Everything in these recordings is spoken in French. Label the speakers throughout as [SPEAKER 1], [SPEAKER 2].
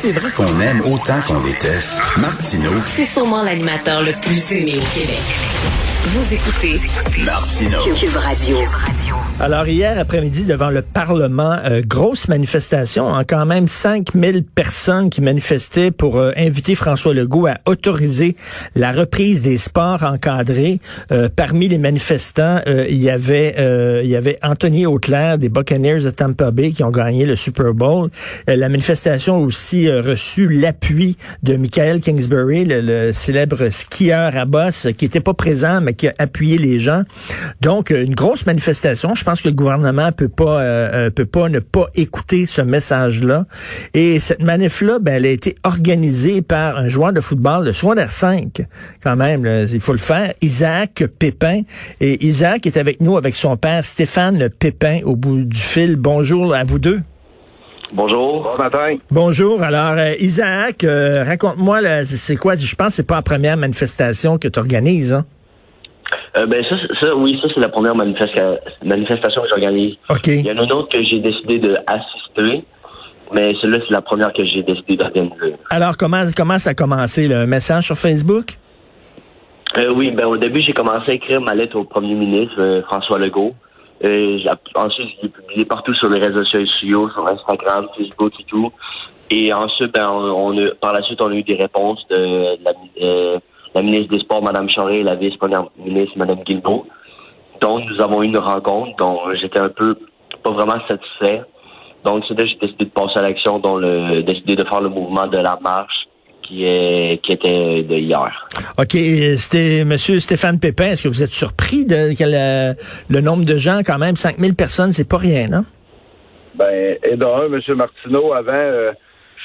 [SPEAKER 1] c'est vrai qu'on aime autant qu'on déteste, Martineau,
[SPEAKER 2] C'est sûrement l'animateur le plus aimé au Québec. Vous écoutez
[SPEAKER 1] Martineau.
[SPEAKER 2] Cube Radio.
[SPEAKER 3] Alors hier après-midi devant le Parlement, euh, grosse manifestation, hein, quand même 5000 personnes qui manifestaient pour euh, inviter François Legault à autoriser la reprise des sports encadrés. Euh, parmi les manifestants, euh, il y avait euh, il y avait Anthony Auclair des Buccaneers de Tampa Bay qui ont gagné le Super Bowl. Euh, la manifestation a aussi reçu l'appui de Michael Kingsbury, le, le célèbre skieur à bosse, qui était pas présent mais qui a appuyé les gens. Donc euh, une grosse manifestation. Je pense que le gouvernement peut pas euh, euh, peut pas ne pas écouter ce message-là. Et cette manif-là, ben, elle a été organisée par un joueur de football de secondaire 5, quand même. là, il faut le faire. Isaac Pépin. Et Isaac est avec nous avec son père Stéphane Pépin au bout du fil. Bonjour à vous deux.
[SPEAKER 4] Bonjour. Bon matin.
[SPEAKER 3] Bonjour. Alors, euh, Isaac, euh, raconte-moi, c'est quoi? Je pense que c'est pas la première manifestation que tu organises. Hein?
[SPEAKER 4] Euh, ben ça, ça, oui, ça c'est la première manifesta- manifestation que j'organise. Il y en a une autre que j'ai décidé de assister, mais celle-là c'est la première que j'ai décidé d'organiser.
[SPEAKER 3] Alors, comment, comment ça a commencé? Un message sur Facebook?
[SPEAKER 4] Euh, oui, ben au début j'ai commencé à écrire ma lettre au premier ministre euh, François Legault. Euh, ensuite je l'ai publié partout sur les réseaux sociaux, sur Instagram, Facebook et tout. Et ensuite, ben on, on a, par la suite on a eu des réponses de la, euh, la ministre des Sports, Madame Charest, et la vice-première ministre, Madame Guilbeault. Donc nous avons eu une rencontre dont j'étais un peu pas vraiment satisfait. Donc c'est là que j'ai décidé de passer à l'action, dont le décidé de faire le mouvement de la marche qui est qui était de hier.
[SPEAKER 3] OK. C'était Monsieur Stéphane Pépin. Est-ce que vous êtes surpris de que le, le nombre de gens, quand même, 5000 personnes, c'est pas rien, non?
[SPEAKER 5] Ben, et d'un, M. Martineau, avant, euh,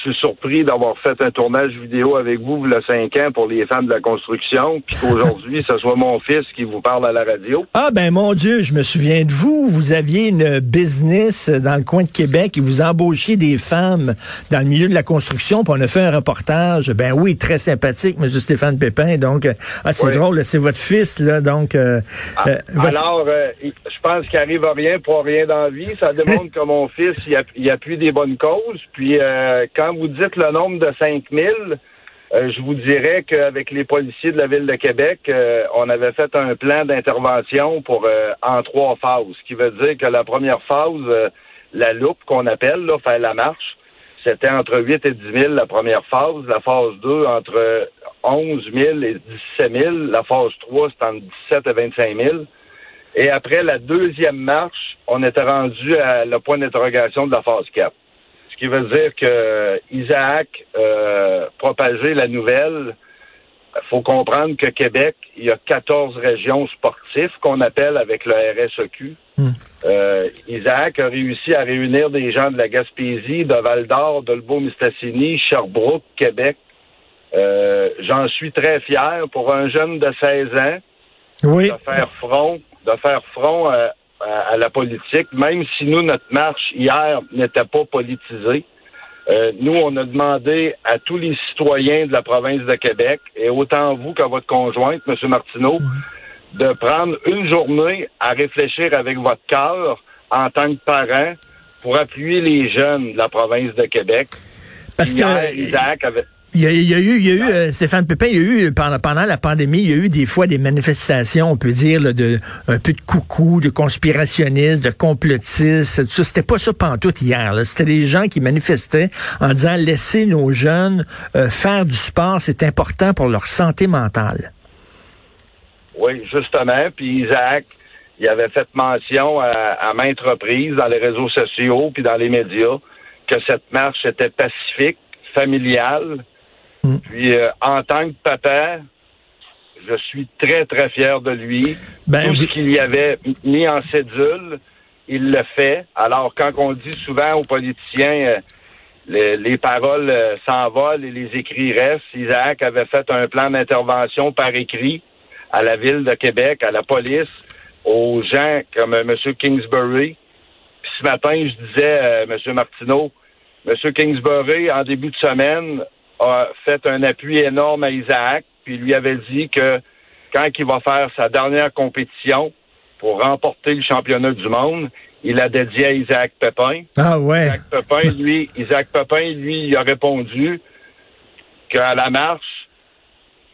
[SPEAKER 5] je suis surpris d'avoir fait un tournage vidéo avec vous, il y a cinq ans, pour les femmes de la construction, puis qu'aujourd'hui, ce soit mon fils qui vous parle à la radio.
[SPEAKER 3] Ah ben mon Dieu, je me souviens de vous. Vous aviez une business dans le coin de Québec et vous embauchiez des femmes dans le milieu de la construction. Puis on a fait un reportage. Ben oui, très sympathique, M. Stéphane Pépin. Donc, euh, ah, c'est
[SPEAKER 5] Oui.
[SPEAKER 3] drôle, c'est votre fils là. Donc, euh, euh, votre-
[SPEAKER 5] Alors, euh, je pense qu'il arrive à rien pour rien dans la vie. Ça démontre que mon fils, il, app- il appuie des bonnes causes. Puis, euh, quand vous dites le nombre de 5000, euh, je vous dirais qu'avec les policiers de la Ville de Québec, euh, on avait fait un plan d'intervention pour euh, en trois phases. Ce qui veut dire que la première phase, euh, la loupe qu'on appelle, faire la marche, c'était entre 8 et 10 000 la première phase. La phase 2, entre 11 000 et 17 000. La phase 3, c'était entre 17 et 25 000. Et après la deuxième marche, on était rendu à le point d'interrogation de la phase 4. Ce qui veut dire que Isaac euh, propager la nouvelle. Il faut comprendre que Québec, il y a 14 régions sportives qu'on appelle avec le RSEQ.
[SPEAKER 3] Hmm.
[SPEAKER 5] Euh, Isaac a réussi à réunir des gens de la Gaspésie, de Val-d'Or, de Lebeau-Mistassini, Sherbrooke, Québec. Euh, J'en suis très fier pour un jeune de 16 ans
[SPEAKER 3] oui.
[SPEAKER 5] de faire front, de faire front euh, à, à la politique, même si nous, notre marche hier n'était pas politisée. Euh, nous, on a demandé à tous les citoyens de la province de Québec, et autant vous que votre conjointe, M. Martineau, de prendre une journée à réfléchir avec votre cœur en tant que parent pour appuyer les jeunes de la province de Québec.
[SPEAKER 3] Parce que
[SPEAKER 5] Hier, Isaac avait...
[SPEAKER 3] Il y, a, eu, il y a eu euh, Stéphane Pépin, il y a eu pendant, la pandémie, il y a eu des fois des manifestations, on peut dire, de un peu de coucou, de conspirationnistes, de complotistes. C'était pas ça pantoute hier. C'était des gens qui manifestaient en disant laissez nos jeunes euh, faire du sport, c'est important pour leur santé mentale.
[SPEAKER 5] Oui, justement. Puis Isaac, il avait fait mention à, à maintes reprises dans les réseaux sociaux puis dans les médias que cette marche était pacifique, familiale.
[SPEAKER 3] Mm.
[SPEAKER 5] Puis euh, en tant que papa, je suis très, très fier de lui.
[SPEAKER 3] Ben,
[SPEAKER 5] Tout ce qu'il y avait mis en cédule, il le fait. Alors, quand on dit souvent aux politiciens, euh, les, les paroles euh, s'envolent et les écrits restent, Isaac avait fait un plan d'intervention par écrit à la ville de Québec, à la police, aux gens comme euh, M. Kingsbury. Puis ce matin, je disais, M. Martineau, M. Kingsbury, en début de semaine, a fait un appui énorme à Isaac, puis lui avait dit que quand il va faire sa dernière compétition pour remporter le championnat du monde, il a dédié à Isaac Pepin.
[SPEAKER 3] Ah ouais.
[SPEAKER 5] Isaac Pepin, lui, Isaac Pepin, lui, il a répondu qu'à la marche,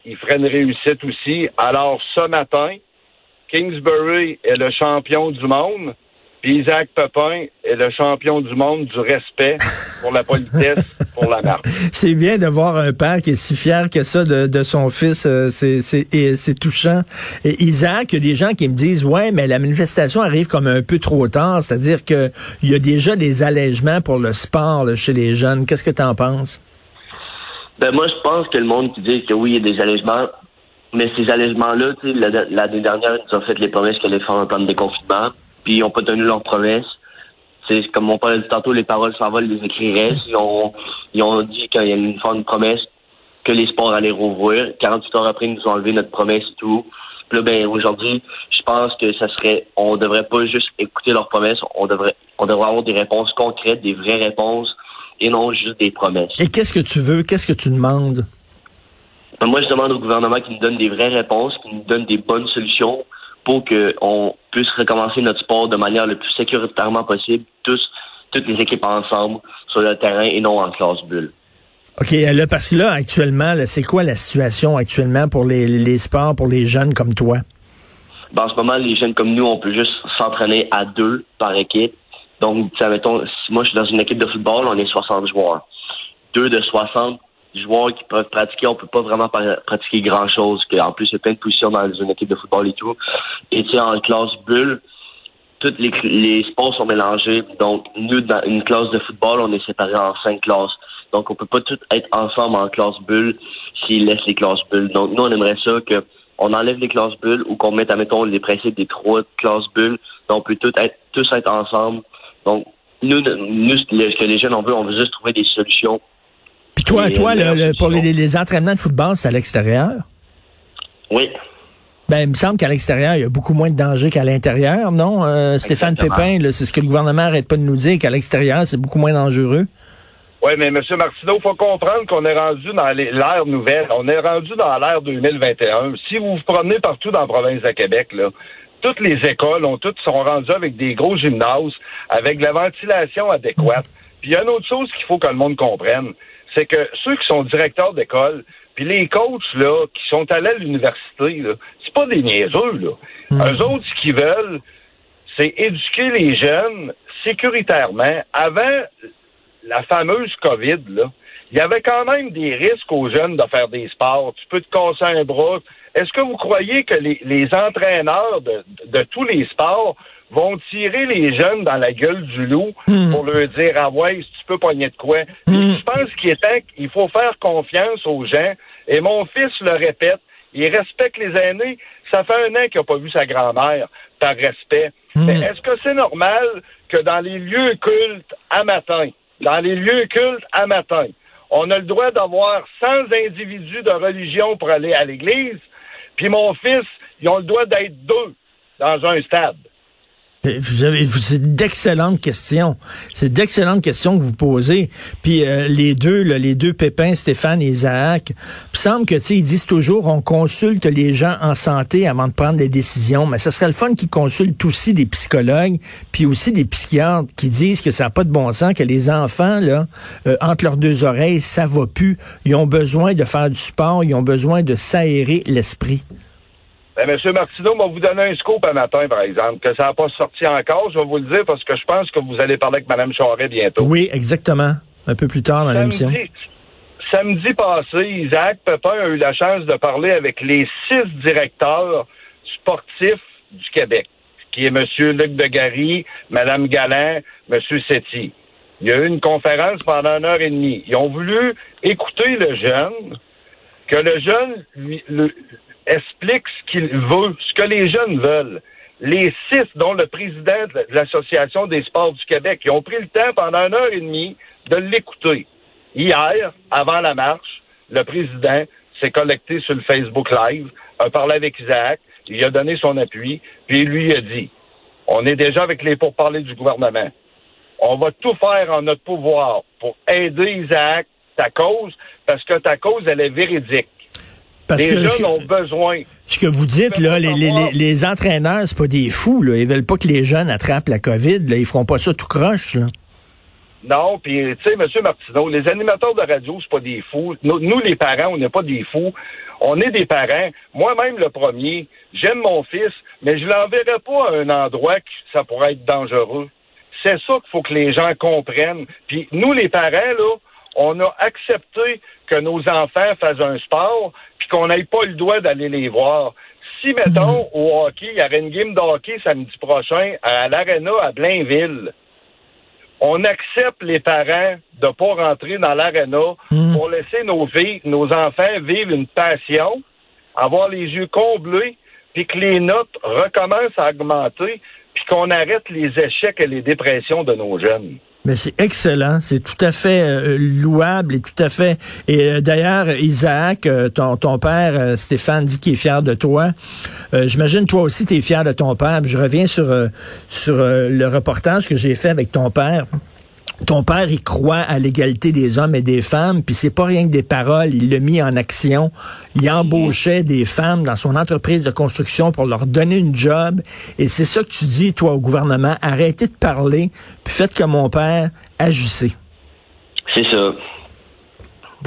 [SPEAKER 5] il ferait une réussite aussi. Alors, ce matin, Kingsbury est le champion du monde. Puis Isaac Pepin est le champion du monde du respect pour la politesse, pour la marque.
[SPEAKER 3] C'est bien de voir un père qui est si fier que ça de, de son fils. euh, c'est, c'est, et c'est touchant. Et Isaac, il y a des gens qui me disent, ouais, mais la manifestation arrive comme un peu trop tard. C'est-à-dire que il y a déjà des allègements pour le sport là, chez les jeunes. Qu'est-ce que tu en penses?
[SPEAKER 4] Ben moi, je pense que le monde qui dit que oui, il y a des allègements, mais ces allègements-là, tu sais, la- l'année dernière, ils ont fait les promesses qu'elle allait faire un plan de déconfinement, puis ils n'ont pas tenu leurs promesses. C'est comme on parlait tantôt, les paroles s'envolent, les écrits restent. Ils ont, ils ont dit qu'il y a une, une promesse que les sports allaient rouvrir. 48 heures après, ils nous ont enlevé notre promesse et tout. Puis là, ben, aujourd'hui, je pense que ça serait, on devrait pas juste écouter leurs promesses, on devrait, on devrait avoir des réponses concrètes, des vraies réponses, et non juste des promesses.
[SPEAKER 3] Et qu'est-ce que tu veux? Qu'est-ce que tu demandes?
[SPEAKER 4] Ben, Moi, je demande au gouvernement qu'il nous donne des vraies réponses, qu'il nous donne des bonnes solutions pour qu'on puisse recommencer notre sport de manière le plus sécuritairement possible, tous, toutes les équipes ensemble sur le terrain et non en classe bulle.
[SPEAKER 3] OK, là, parce que là, actuellement, là, c'est quoi la situation actuellement pour les, les sports, pour les jeunes comme toi?
[SPEAKER 4] Ben, en ce moment, les jeunes comme nous, on peut juste s'entraîner à deux par équipe. Donc, mettons, si moi je suis dans une équipe de football, on est 60 joueurs. Deux de 60 joueurs qui peuvent pratiquer, on peut pas vraiment pratiquer grand chose. En plus, il y a plein de positions dans une équipe de football et tout. Et tu sais, en classe bulle, tous les, les sports sont mélangés. Donc, nous, dans une classe de football, on est séparés en cinq classes. Donc, on peut pas tous être ensemble en classe bulle s'ils laissent les classes bulles. Donc, nous, on aimerait ça que on enlève les classes bulles ou qu'on mette, admettons, les principes des trois classes bulles. Donc, on peut tous être, tous être ensemble. Donc, nous, nous, ce que les jeunes, on veut, on veut juste trouver des solutions.
[SPEAKER 3] Puis toi,
[SPEAKER 4] Et,
[SPEAKER 3] toi,
[SPEAKER 4] euh,
[SPEAKER 3] le- le- pour les, entraînements de football, c'est à l'extérieur?
[SPEAKER 4] Oui.
[SPEAKER 3] Ben, il me semble qu'à l'extérieur, il y a beaucoup moins de danger qu'à l'intérieur, non? Euh, Stéphane. Pépin, c'est ce que le gouvernement arrête pas de nous dire, qu'à l'extérieur, c'est beaucoup moins dangereux.
[SPEAKER 5] Oui, mais M. Martineau, faut comprendre qu'on est rendu dans l'ère nouvelle. On est rendu dans l'ère 2021. Si vous vous promenez partout dans la province de Québec, là, toutes les écoles ont toutes sont rendues avec des gros gymnases, avec de la ventilation adéquate. Puis il y a une autre chose qu'il faut que le monde comprenne, c'est que ceux qui sont directeurs d'école, puis les coachs là, qui sont allés à l'université, c'est pas des niaiseux, là. Eux autres, ce qu'ils veulent, c'est éduquer les jeunes sécuritairement. Avant la fameuse COVID, là, il y avait quand même des risques aux jeunes de faire des sports. Tu peux te casser un bras. Est-ce que vous croyez que les, les entraîneurs de, de tous les sports vont tirer les jeunes dans la gueule du loup pour leur dire Ah ouais, si tu peux pogner de quoi? Puis Je pense qu'il est temps qu'il faut faire confiance aux gens. Et mon fils le répète, il respecte les aînés. Ça fait un an qu'il n'a pas vu sa grand-mère par respect. Mais est-ce que c'est normal que dans les lieux cultes à matin, dans les lieux cultes à matin, on a le droit d'avoir 100 individus de religion pour aller à l'église, puis mon fils, ils ont le droit d'être deux dans un stade?
[SPEAKER 3] Euh, Vous avez, c'est d'excellentes questions. C'est d'excellentes questions que vous posez. Puis euh, les deux, là, les deux pépins, Stéphane et Isaac, il semble que ils disent toujours on consulte les gens en santé avant de prendre des décisions. Mais ce serait le fun qu'ils consultent aussi des psychologues, puis aussi des psychiatres qui disent que ça n'a pas de bon sens, que les enfants là, euh, entre leurs deux oreilles, ça va plus. Ils ont besoin de faire du sport, ils ont besoin de s'aérer l'esprit.
[SPEAKER 5] Ben, M. Martineau m'a vous donné un scoop un matin, par exemple, que ça n'a pas sorti encore. Je vais vous le dire parce que je pense que vous allez parler avec Mme Charret bientôt.
[SPEAKER 3] Oui, exactement. Un peu plus tard dans l'émission.
[SPEAKER 5] Samedi, passé, Isaac Pepin a eu la chance de parler avec les six directeurs sportifs du Québec, qui est M. Luc Degary, Mme Galland, M. Setti. Il y a eu une conférence pendant une heure et demie. Ils ont voulu écouter le jeune, que le jeune lui, le- explique ce qu'il veut, ce que les jeunes veulent. Les six, dont le président de l'Association des sports du Québec, ils ont pris le temps pendant une heure et demie de l'écouter. Hier, avant la marche, le président s'est collecté sur le Facebook Live, a parlé avec Isaac, il a donné son appui, puis lui a dit, on est déjà avec les pourparlers du gouvernement. On va tout faire en notre pouvoir pour aider Isaac, ta cause, parce que ta cause, elle est véridique.
[SPEAKER 3] Parce
[SPEAKER 5] les
[SPEAKER 3] que-
[SPEAKER 5] jeunes ont besoin.
[SPEAKER 3] Ce que vous dites, là, les, les, les entraîneurs, c'est pas des fous, là. Ils veulent pas que les jeunes attrapent la COVID, là. Ils feront pas ça tout croche, là.
[SPEAKER 5] Non, puis tu sais, M. Martineau, les animateurs de radio, c'est pas des fous. Nous, nous, les parents, on n'est pas des fous. On est des parents. Moi-même, le premier, j'aime mon fils, mais je l'enverrai pas à un endroit que ça pourrait être dangereux. C'est ça qu'il faut que les gens comprennent. Puis nous, les parents, là, on a accepté que nos enfants fassent un sport, puis qu'on n'ait pas le droit d'aller les voir. Si, mettons, au hockey, il y aurait une game de hockey samedi prochain à l'Arena à Blainville, on accepte les parents de pas rentrer dans l'aréna
[SPEAKER 3] Mm.
[SPEAKER 5] pour laisser nos, nos enfants vivre une passion, avoir les yeux comblés, puis que les notes recommencent à augmenter, puis qu'on arrête les échecs et les dépressions de nos jeunes.
[SPEAKER 3] Mais c'est excellent, c'est tout à fait euh, louable et tout à fait. Et euh, d'ailleurs, Isaac, euh, ton, père, Stéphane, dit qu'il est fier de toi. J'imagine toi aussi, tu es fier de ton père. Je reviens sur le reportage que j'ai fait avec ton père. Ton père, il croit à l'égalité des hommes et des femmes, puis c'est pas rien que des paroles, il l'a mis en action. Il embauchait des femmes dans son entreprise de construction pour leur donner une job. Et c'est ça que tu dis, toi, au gouvernement, arrêtez de parler, puis faites comme mon père, agissez.
[SPEAKER 4] C'est ça.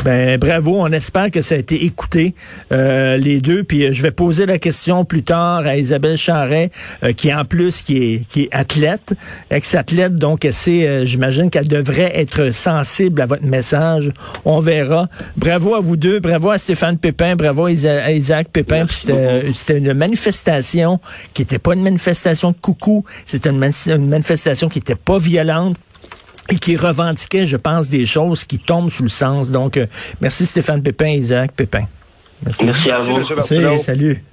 [SPEAKER 3] Ben bravo, on espère que ça a été écouté euh, les deux. Puis euh, je vais poser la question plus tard à Isabelle Charret, euh, qui en plus qui est qui est athlète, ex-athlète, donc elle sait, euh, j'imagine qu'elle devrait être sensible à votre message. On verra. Bravo à vous deux, bravo à Stéphane Pépin, bravo à, Isa- à Isaac Pépin. C'était une manifestation qui était pas une manifestation de coucou, c'était une, une manifestation qui était pas violente et qui revendiquait, je pense, des choses qui tombent sous le sens. Donc, euh, merci Stéphane Pépin, Isaac Pépin. Merci.
[SPEAKER 4] Merci à vous.
[SPEAKER 5] Merci,
[SPEAKER 3] salut.